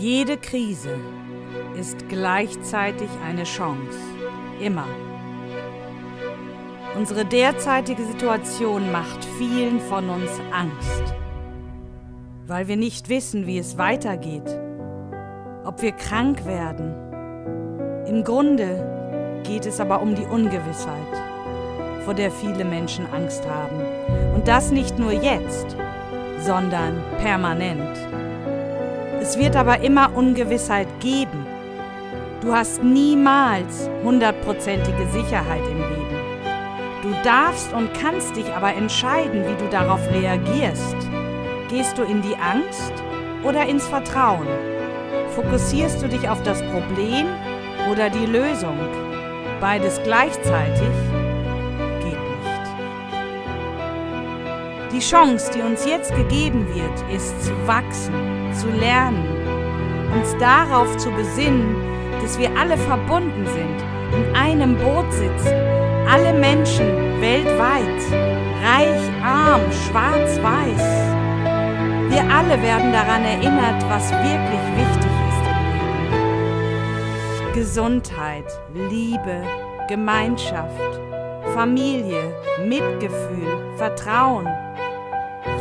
Jede Krise ist gleichzeitig eine Chance. Immer. Unsere derzeitige Situation macht vielen von uns Angst, weil wir nicht wissen, wie es weitergeht, ob wir krank werden. Im Grunde geht es aber um die Ungewissheit, vor der viele Menschen Angst haben. Und das nicht nur jetzt, sondern permanent. Es wird aber immer Ungewissheit geben. Du hast niemals hundertprozentige Sicherheit im Leben. Du darfst und kannst dich aber entscheiden, wie du darauf reagierst. Gehst du in die Angst oder ins Vertrauen? Fokussierst du dich auf das Problem oder die Lösung? Beides gleichzeitig Die Chance, die uns jetzt gegeben wird, ist zu wachsen, zu lernen, uns darauf zu besinnen, dass wir alle verbunden sind, in einem Boot sitzen, alle Menschen weltweit, reich, arm, schwarz, weiß. Wir alle werden daran erinnert, was wirklich wichtig ist im Leben. Gesundheit, Liebe, Gemeinschaft, Familie, Mitgefühl, Vertrauen.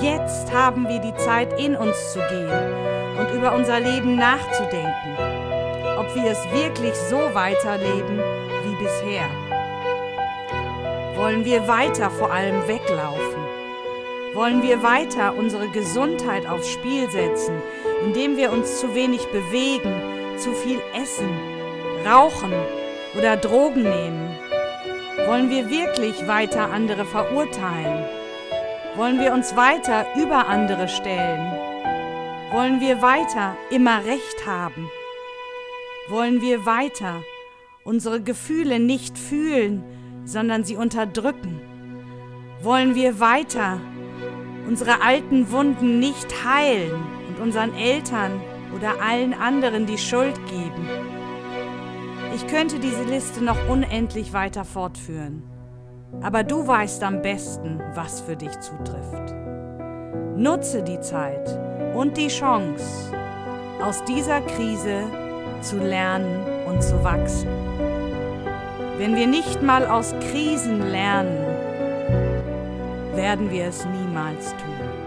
Jetzt haben wir die Zeit, in uns zu gehen und über unser Leben nachzudenken, ob wir es wirklich so weiterleben wie bisher. Wollen wir weiter vor allem weglaufen? Wollen wir weiter unsere Gesundheit aufs Spiel setzen, indem wir uns zu wenig bewegen, zu viel essen, rauchen oder Drogen nehmen? Wollen wir wirklich weiter andere verurteilen? Wollen wir uns weiter über andere stellen? Wollen wir weiter immer Recht haben? Wollen wir weiter unsere Gefühle nicht fühlen, sondern sie unterdrücken? Wollen wir weiter unsere alten Wunden nicht heilen und unseren Eltern oder allen anderen die Schuld geben? Ich könnte diese Liste noch unendlich weiter fortführen, aber du weißt am besten, was für dich zutrifft. Nutze die Zeit und die Chance, aus dieser Krise zu lernen und zu wachsen. Wenn wir nicht mal aus Krisen lernen, werden wir es niemals tun.